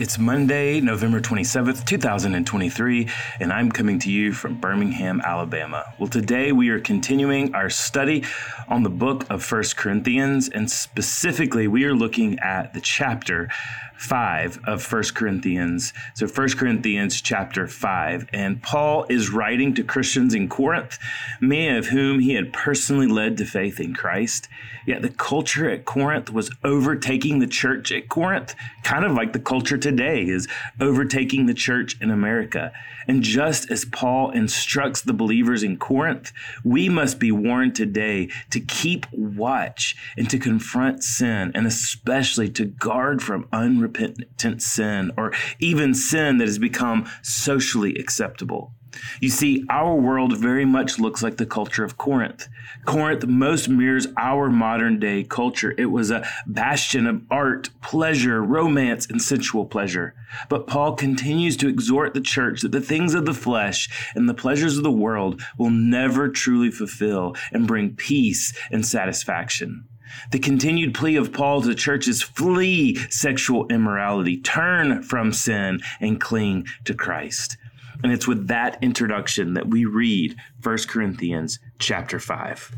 It's Monday, November 27th, 2023, and I'm coming to you from Birmingham, Alabama. Well, today we are continuing our study on the book of First Corinthians, and specifically, we are looking at the chapter 5 of First Corinthians. So First Corinthians chapter 5. And Paul is writing to Christians in Corinth, many of whom he had personally led to faith in Christ. Yet the culture at Corinth was overtaking the church at Corinth, kind of like the culture today is overtaking the church in America. And just as Paul instructs the believers in Corinth, we must be warned today to keep watch and to confront sin, and especially to guard from unrepentant unrepentant sin or even sin that has become socially acceptable. You see, our world very much looks like the culture of Corinth. Corinth most mirrors our modern day culture. It was a bastion of art, pleasure, romance, and sensual pleasure. But Paul continues to exhort the church that the things of the flesh and the pleasures of the world will never truly fulfill and bring peace and satisfaction. The continued plea of Paul to the church is flee sexual immorality, turn from sin, and cling to Christ. And it's with that introduction that we read 1 Corinthians chapter 5.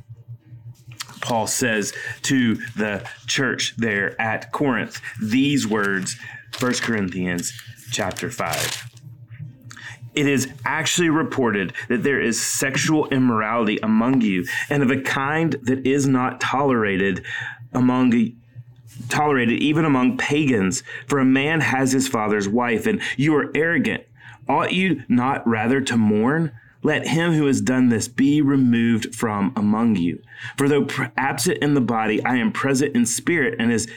Paul says to the church there at Corinth these words, 1 Corinthians chapter 5 it is actually reported that there is sexual immorality among you and of a kind that is not tolerated among tolerated even among pagans. For a man has his father's wife and you are arrogant. Ought you not rather to mourn? Let him who has done this be removed from among you. For though absent in the body i am present in spirit and as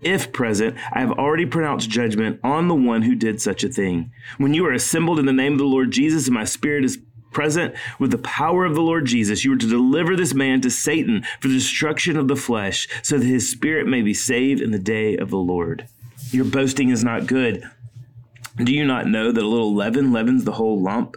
if present, I have already pronounced judgment on the one who did such a thing. When you are assembled in the name of the Lord Jesus, and my spirit is present with the power of the Lord Jesus, you are to deliver this man to Satan for the destruction of the flesh, so that his spirit may be saved in the day of the Lord. Your boasting is not good. Do you not know that a little leaven leavens the whole lump?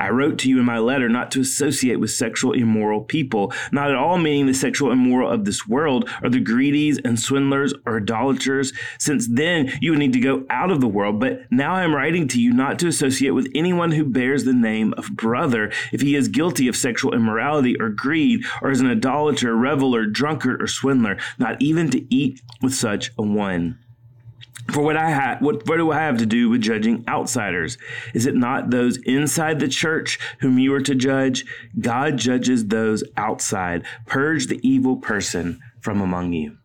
I wrote to you in my letter not to associate with sexual immoral people, not at all meaning the sexual immoral of this world, or the greedies and swindlers or idolaters, since then you would need to go out of the world. But now I am writing to you not to associate with anyone who bears the name of brother if he is guilty of sexual immorality or greed, or is an idolater, reveler, drunkard, or swindler, not even to eat with such a one. For what I have, what, do I have to do with judging outsiders? Is it not those inside the church whom you are to judge? God judges those outside. Purge the evil person from among you.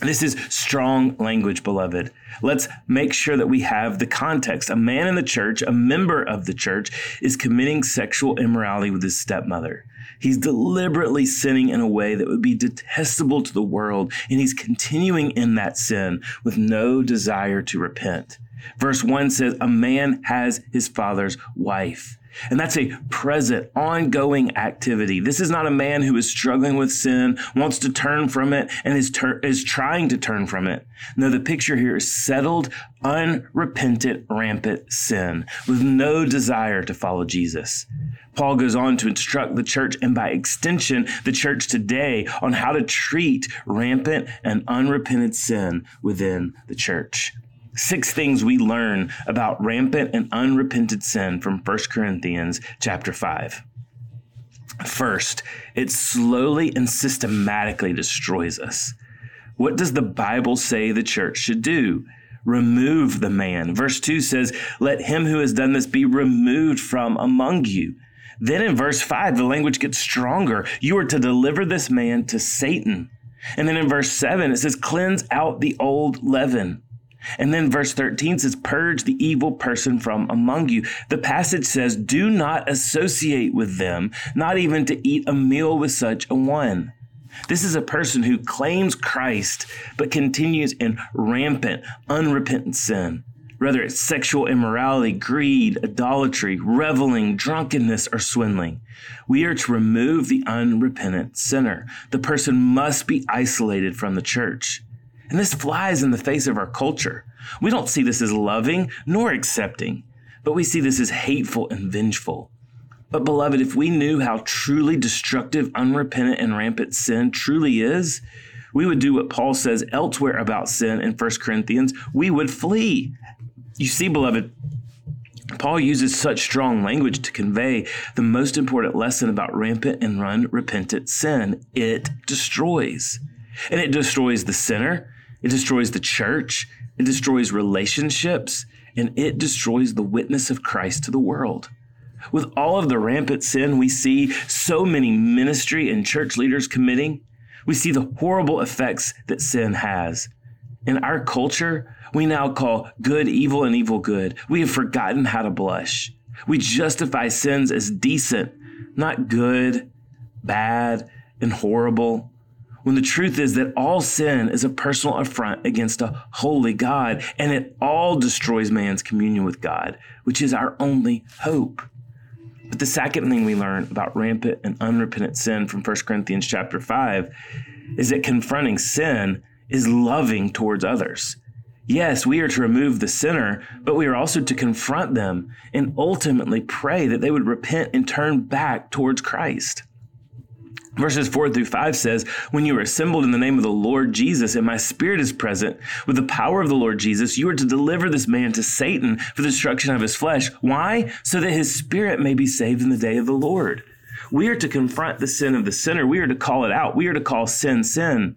This is strong language, beloved. Let's make sure that we have the context. A man in the church, a member of the church, is committing sexual immorality with his stepmother. He's deliberately sinning in a way that would be detestable to the world, and he's continuing in that sin with no desire to repent. Verse 1 says, A man has his father's wife. And that's a present, ongoing activity. This is not a man who is struggling with sin, wants to turn from it, and is, ter- is trying to turn from it. No, the picture here is settled, unrepentant, rampant sin with no desire to follow Jesus. Paul goes on to instruct the church and by extension, the church today on how to treat rampant and unrepented sin within the church. Six things we learn about rampant and unrepented sin from 1 Corinthians chapter 5. First, it slowly and systematically destroys us. What does the Bible say the church should do? Remove the man. Verse 2 says, Let him who has done this be removed from among you. Then in verse 5, the language gets stronger. You are to deliver this man to Satan. And then in verse 7, it says, Cleanse out the old leaven. And then verse 13 says, Purge the evil person from among you. The passage says, Do not associate with them, not even to eat a meal with such a one. This is a person who claims Christ, but continues in rampant, unrepentant sin. Whether it's sexual immorality, greed, idolatry, reveling, drunkenness, or swindling. We are to remove the unrepentant sinner. The person must be isolated from the church. And this flies in the face of our culture. We don't see this as loving nor accepting, but we see this as hateful and vengeful. But, beloved, if we knew how truly destructive, unrepentant, and rampant sin truly is, we would do what Paul says elsewhere about sin in 1 Corinthians. We would flee. You see, beloved, Paul uses such strong language to convey the most important lesson about rampant and unrepentant sin. It destroys. And it destroys the sinner, it destroys the church, it destroys relationships, and it destroys the witness of Christ to the world. With all of the rampant sin we see so many ministry and church leaders committing, we see the horrible effects that sin has. In our culture, we now call good evil and evil good. We have forgotten how to blush. We justify sins as decent, not good, bad, and horrible when the truth is that all sin is a personal affront against a holy God, and it all destroys man's communion with God, which is our only hope. But the second thing we learn about rampant and unrepentant sin from 1 Corinthians chapter 5 is that confronting sin is loving towards others. Yes, we are to remove the sinner, but we are also to confront them and ultimately pray that they would repent and turn back towards Christ. Verses 4 through 5 says, When you are assembled in the name of the Lord Jesus, and my spirit is present, with the power of the Lord Jesus, you are to deliver this man to Satan for the destruction of his flesh. Why? So that his spirit may be saved in the day of the Lord. We are to confront the sin of the sinner. We are to call it out. We are to call sin sin.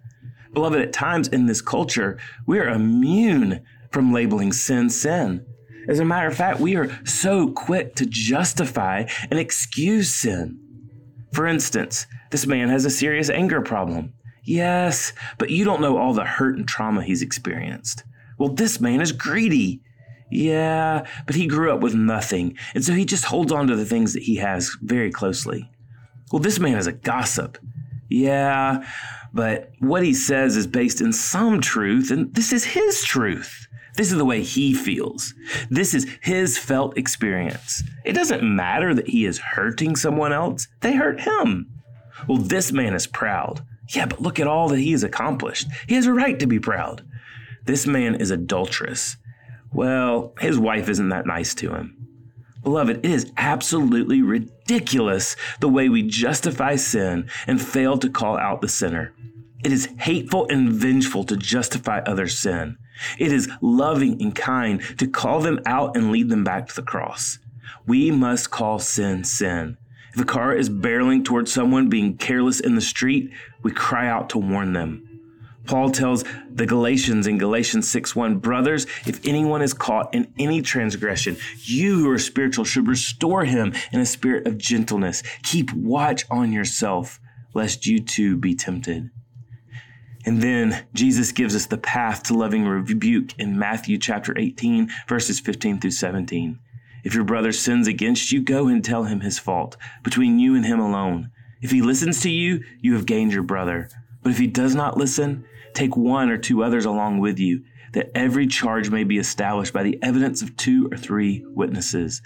Beloved, at times in this culture, we are immune from labeling sin sin. As a matter of fact, we are so quick to justify and excuse sin. For instance, this man has a serious anger problem. Yes, but you don't know all the hurt and trauma he's experienced. Well, this man is greedy. Yeah, but he grew up with nothing, and so he just holds on to the things that he has very closely. Well, this man is a gossip. Yeah, but what he says is based in some truth, and this is his truth. This is the way he feels. This is his felt experience. It doesn't matter that he is hurting someone else, they hurt him. Well, this man is proud. Yeah, but look at all that he has accomplished. He has a right to be proud. This man is adulterous. Well, his wife isn't that nice to him. Beloved, it is absolutely ridiculous the way we justify sin and fail to call out the sinner. It is hateful and vengeful to justify others' sin. It is loving and kind to call them out and lead them back to the cross. We must call sin sin. If a car is barreling towards someone being careless in the street, we cry out to warn them. Paul tells the Galatians in Galatians 6 1, Brothers, if anyone is caught in any transgression, you who are spiritual should restore him in a spirit of gentleness. Keep watch on yourself, lest you too be tempted. And then Jesus gives us the path to loving rebuke in Matthew chapter 18, verses 15 through 17. If your brother sins against you, go and tell him his fault, between you and him alone. If he listens to you, you have gained your brother. But if he does not listen, take one or two others along with you, that every charge may be established by the evidence of two or three witnesses.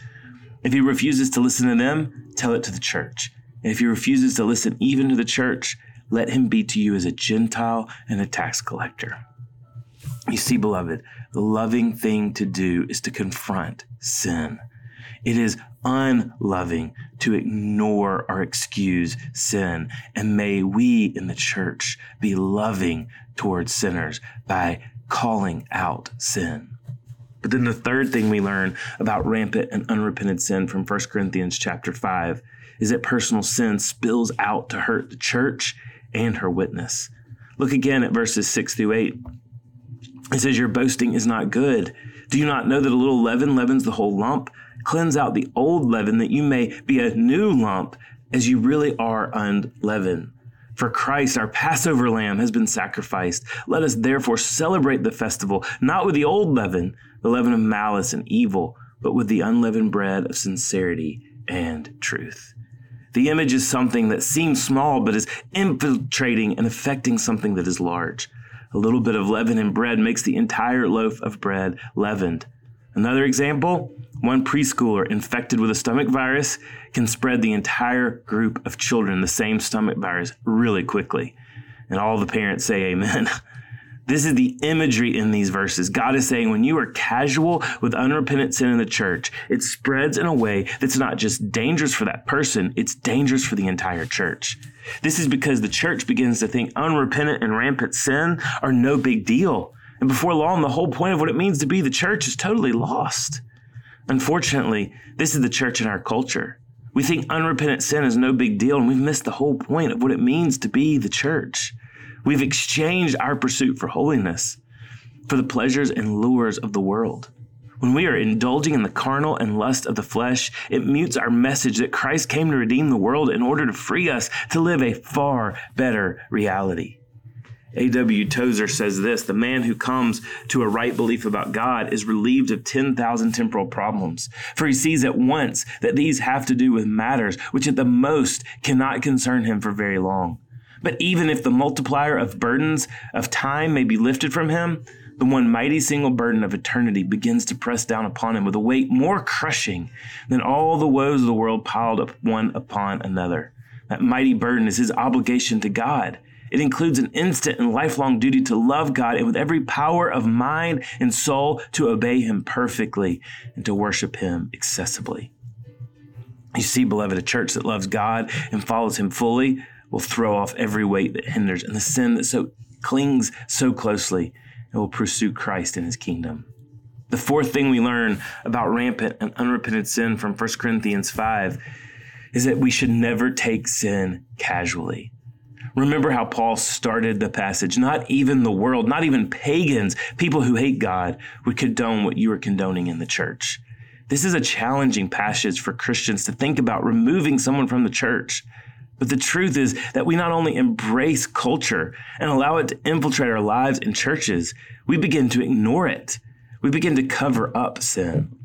If he refuses to listen to them, tell it to the church. And if he refuses to listen even to the church, let him be to you as a Gentile and a tax collector. You see, beloved, the loving thing to do is to confront sin. It is unloving to ignore or excuse sin. And may we in the church be loving towards sinners by calling out sin. But then the third thing we learn about rampant and unrepented sin from 1 Corinthians chapter 5 is that personal sin spills out to hurt the church and her witness. Look again at verses 6 through 8. It says, Your boasting is not good. Do you not know that a little leaven leavens the whole lump? Cleanse out the old leaven that you may be a new lump as you really are unleavened. For Christ, our Passover lamb, has been sacrificed. Let us therefore celebrate the festival, not with the old leaven, the leaven of malice and evil, but with the unleavened bread of sincerity and truth. The image is something that seems small, but is infiltrating and affecting something that is large. A little bit of leaven in bread makes the entire loaf of bread leavened. Another example one preschooler infected with a stomach virus can spread the entire group of children the same stomach virus really quickly. And all the parents say amen. This is the imagery in these verses. God is saying when you are casual with unrepentant sin in the church, it spreads in a way that's not just dangerous for that person, it's dangerous for the entire church. This is because the church begins to think unrepentant and rampant sin are no big deal. And before long, the whole point of what it means to be the church is totally lost. Unfortunately, this is the church in our culture. We think unrepentant sin is no big deal, and we've missed the whole point of what it means to be the church. We've exchanged our pursuit for holiness for the pleasures and lures of the world. When we are indulging in the carnal and lust of the flesh, it mutes our message that Christ came to redeem the world in order to free us to live a far better reality. A.W. Tozer says this The man who comes to a right belief about God is relieved of 10,000 temporal problems, for he sees at once that these have to do with matters which at the most cannot concern him for very long. But even if the multiplier of burdens of time may be lifted from him, the one mighty single burden of eternity begins to press down upon him with a weight more crushing than all the woes of the world piled up one upon another. That mighty burden is his obligation to God. It includes an instant and lifelong duty to love God and with every power of mind and soul to obey him perfectly and to worship him excessively. You see, beloved, a church that loves God and follows him fully will throw off every weight that hinders and the sin that so clings so closely and will pursue Christ in his kingdom. The fourth thing we learn about rampant and unrepentant sin from 1 Corinthians 5 is that we should never take sin casually. Remember how Paul started the passage. Not even the world, not even pagans, people who hate God, would condone what you are condoning in the church. This is a challenging passage for Christians to think about removing someone from the church. But the truth is that we not only embrace culture and allow it to infiltrate our lives and churches, we begin to ignore it. We begin to cover up sin.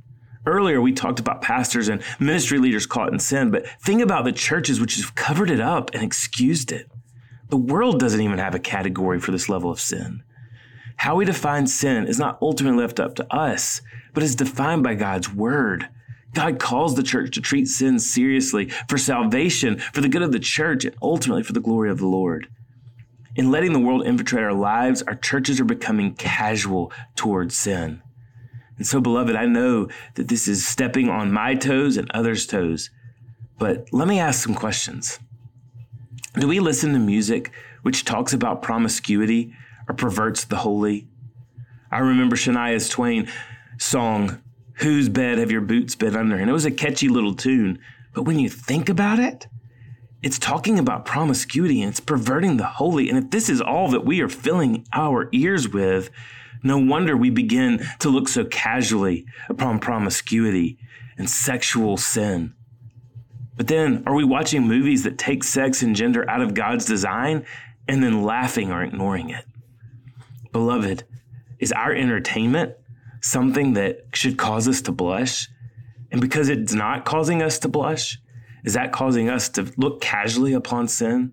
Earlier, we talked about pastors and ministry leaders caught in sin, but think about the churches which have covered it up and excused it. The world doesn't even have a category for this level of sin. How we define sin is not ultimately left up to us, but is defined by God's word. God calls the church to treat sin seriously for salvation, for the good of the church, and ultimately for the glory of the Lord. In letting the world infiltrate our lives, our churches are becoming casual towards sin. And so, beloved, I know that this is stepping on my toes and others' toes. But let me ask some questions. Do we listen to music which talks about promiscuity or perverts the holy? I remember Shania Twain song, Whose Bed Have Your Boots Been Under? And it was a catchy little tune. But when you think about it, it's talking about promiscuity and it's perverting the holy. And if this is all that we are filling our ears with, no wonder we begin to look so casually upon promiscuity and sexual sin. But then, are we watching movies that take sex and gender out of God's design and then laughing or ignoring it? Beloved, is our entertainment something that should cause us to blush? And because it's not causing us to blush, is that causing us to look casually upon sin?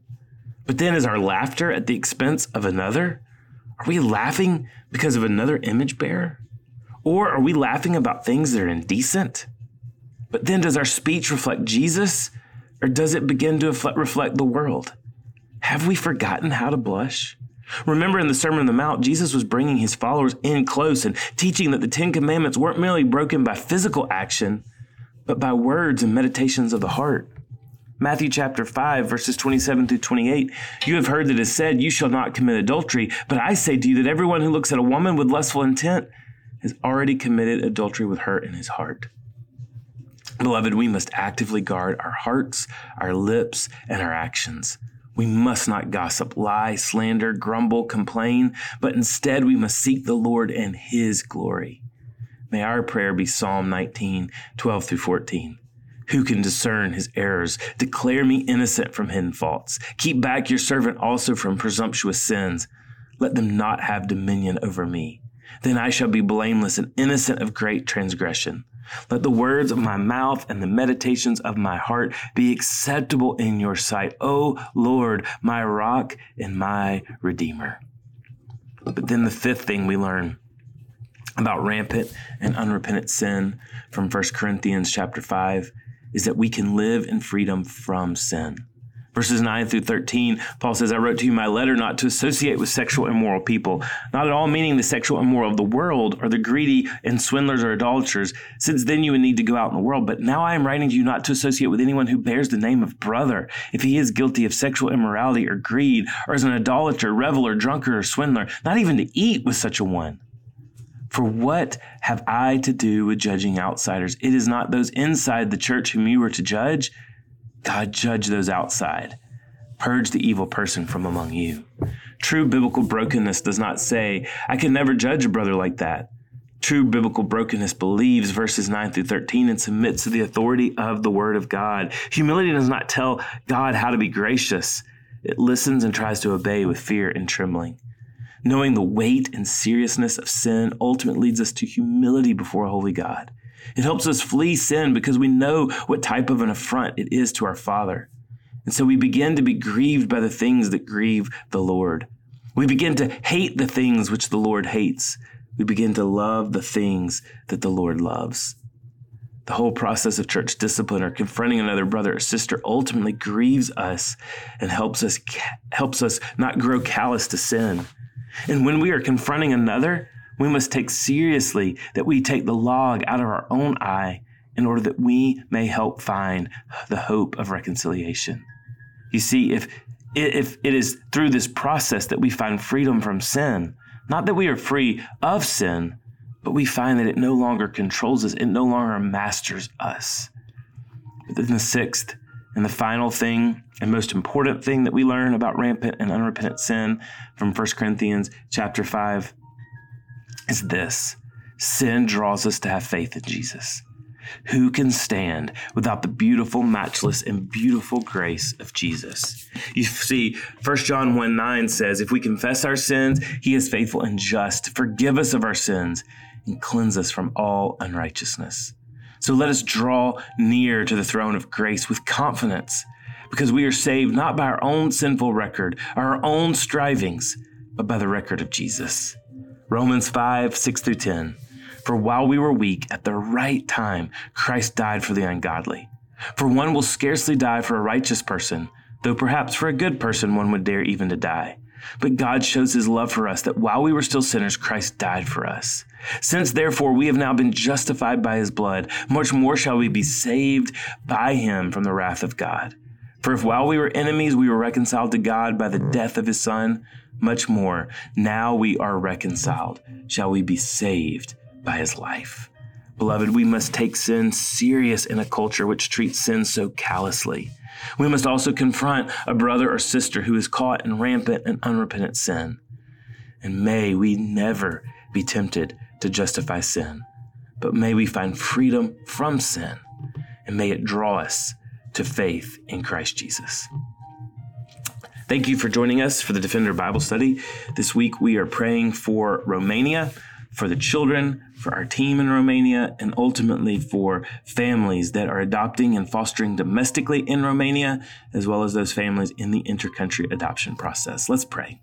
But then is our laughter at the expense of another? Are we laughing because of another image bearer? Or are we laughing about things that are indecent? But then does our speech reflect Jesus or does it begin to reflect the world? Have we forgotten how to blush? Remember in the Sermon on the Mount, Jesus was bringing his followers in close and teaching that the Ten Commandments weren't merely broken by physical action, but by words and meditations of the heart. Matthew chapter 5, verses 27 through 28. You have heard that it is said, You shall not commit adultery. But I say to you that everyone who looks at a woman with lustful intent has already committed adultery with her in his heart. Beloved, we must actively guard our hearts, our lips, and our actions. We must not gossip, lie, slander, grumble, complain, but instead we must seek the Lord and His glory. May our prayer be Psalm 19, 12 through 14. Who can discern his errors? Declare me innocent from hidden faults. Keep back your servant also from presumptuous sins. Let them not have dominion over me. Then I shall be blameless and innocent of great transgression. Let the words of my mouth and the meditations of my heart be acceptable in your sight, O Lord, my rock and my redeemer. But then the fifth thing we learn about rampant and unrepentant sin from 1 Corinthians chapter 5 is that we can live in freedom from sin. Verses 9 through 13, Paul says, I wrote to you my letter not to associate with sexual immoral people, not at all meaning the sexual immoral of the world or the greedy and swindlers or idolaters, since then you would need to go out in the world. But now I am writing to you not to associate with anyone who bears the name of brother, if he is guilty of sexual immorality or greed, or is an idolater, reveler, drunkard, or swindler, not even to eat with such a one. For what have I to do with judging outsiders? It is not those inside the church whom you are to judge God, judge those outside. Purge the evil person from among you. True biblical brokenness does not say, I can never judge a brother like that. True biblical brokenness believes verses 9 through 13 and submits to the authority of the word of God. Humility does not tell God how to be gracious. It listens and tries to obey with fear and trembling. Knowing the weight and seriousness of sin ultimately leads us to humility before a holy God. It helps us flee sin because we know what type of an affront it is to our Father. And so we begin to be grieved by the things that grieve the Lord. We begin to hate the things which the Lord hates. We begin to love the things that the Lord loves. The whole process of church discipline or confronting another brother or sister ultimately grieves us and helps us helps us not grow callous to sin. And when we are confronting another, we must take seriously that we take the log out of our own eye in order that we may help find the hope of reconciliation. You see, if, if it is through this process that we find freedom from sin, not that we are free of sin, but we find that it no longer controls us, it no longer masters us. But then the sixth and the final thing and most important thing that we learn about rampant and unrepentant sin from 1 Corinthians chapter 5 is this sin draws us to have faith in Jesus. Who can stand without the beautiful, matchless, and beautiful grace of Jesus? You see, 1 John 1 9 says, If we confess our sins, he is faithful and just to forgive us of our sins and cleanse us from all unrighteousness. So let us draw near to the throne of grace with confidence, because we are saved not by our own sinful record, our own strivings, but by the record of Jesus. Romans 5, 6 through 10. For while we were weak, at the right time, Christ died for the ungodly. For one will scarcely die for a righteous person, though perhaps for a good person one would dare even to die. But God shows his love for us that while we were still sinners, Christ died for us. Since therefore we have now been justified by his blood, much more shall we be saved by him from the wrath of God. For if while we were enemies, we were reconciled to God by the death of his son, much more, now we are reconciled. Shall we be saved by his life? Beloved, we must take sin serious in a culture which treats sin so callously. We must also confront a brother or sister who is caught in rampant and unrepentant sin. And may we never be tempted to justify sin, but may we find freedom from sin, and may it draw us to faith in Christ Jesus. Thank you for joining us for the Defender Bible Study. This week we are praying for Romania, for the children, for our team in Romania, and ultimately for families that are adopting and fostering domestically in Romania, as well as those families in the intercountry adoption process. Let's pray.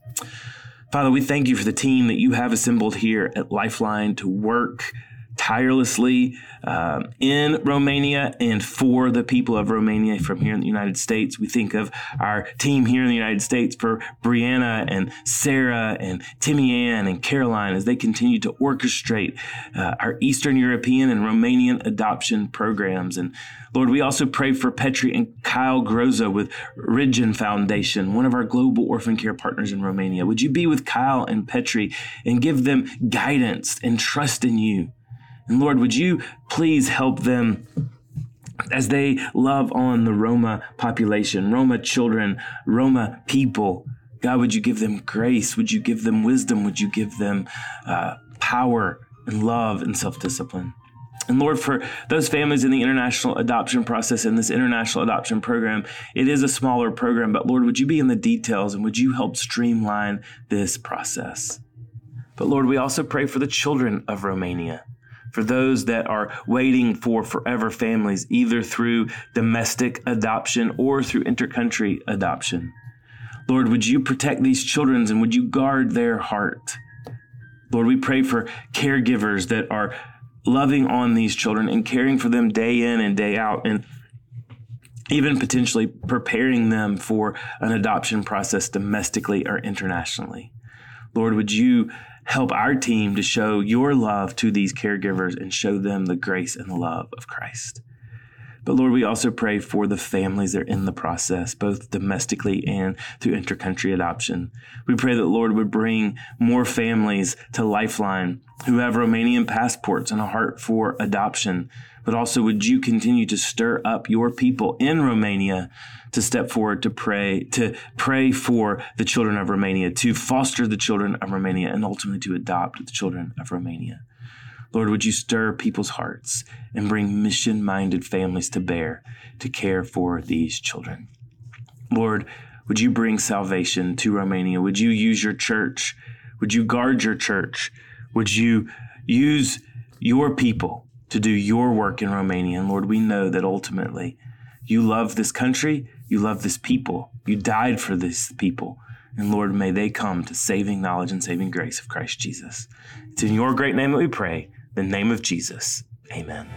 Father, we thank you for the team that you have assembled here at Lifeline to work tirelessly um, in Romania and for the people of Romania from here in the United States. We think of our team here in the United States for Brianna and Sarah and Timmy Ann and Caroline as they continue to orchestrate uh, our Eastern European and Romanian adoption programs. And Lord, we also pray for Petri and Kyle Groza with Ridgen Foundation, one of our global orphan care partners in Romania. Would you be with Kyle and Petri and give them guidance and trust in you? And Lord, would you please help them as they love on the Roma population, Roma children, Roma people? God, would you give them grace? Would you give them wisdom? Would you give them uh, power and love and self discipline? And Lord, for those families in the international adoption process and this international adoption program, it is a smaller program, but Lord, would you be in the details and would you help streamline this process? But Lord, we also pray for the children of Romania, for those that are waiting for forever families, either through domestic adoption or through intercountry adoption. Lord, would you protect these children and would you guard their heart? Lord, we pray for caregivers that are loving on these children and caring for them day in and day out and even potentially preparing them for an adoption process domestically or internationally. Lord, would you help our team to show your love to these caregivers and show them the grace and the love of Christ? But Lord, we also pray for the families that are in the process, both domestically and through intercountry adoption. We pray that Lord would bring more families to Lifeline who have Romanian passports and a heart for adoption. But also, would you continue to stir up your people in Romania to step forward to pray, to pray for the children of Romania, to foster the children of Romania, and ultimately to adopt the children of Romania? Lord, would you stir people's hearts and bring mission minded families to bear to care for these children? Lord, would you bring salvation to Romania? Would you use your church? Would you guard your church? Would you use your people to do your work in Romania? And Lord, we know that ultimately you love this country, you love this people, you died for this people. And Lord, may they come to saving knowledge and saving grace of Christ Jesus. It's in your great name that we pray the name of Jesus. Amen.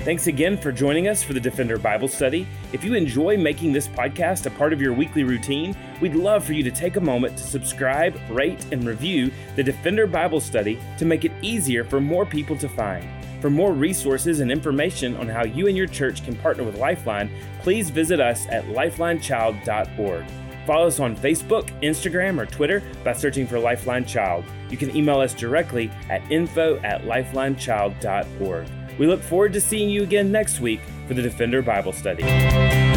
Thanks again for joining us for the Defender Bible Study. If you enjoy making this podcast a part of your weekly routine, we'd love for you to take a moment to subscribe, rate, and review the Defender Bible Study to make it easier for more people to find. For more resources and information on how you and your church can partner with Lifeline, please visit us at lifelinechild.org. Follow us on Facebook, Instagram, or Twitter by searching for Lifeline Child. You can email us directly at info at lifelinechild.org. We look forward to seeing you again next week for the Defender Bible Study.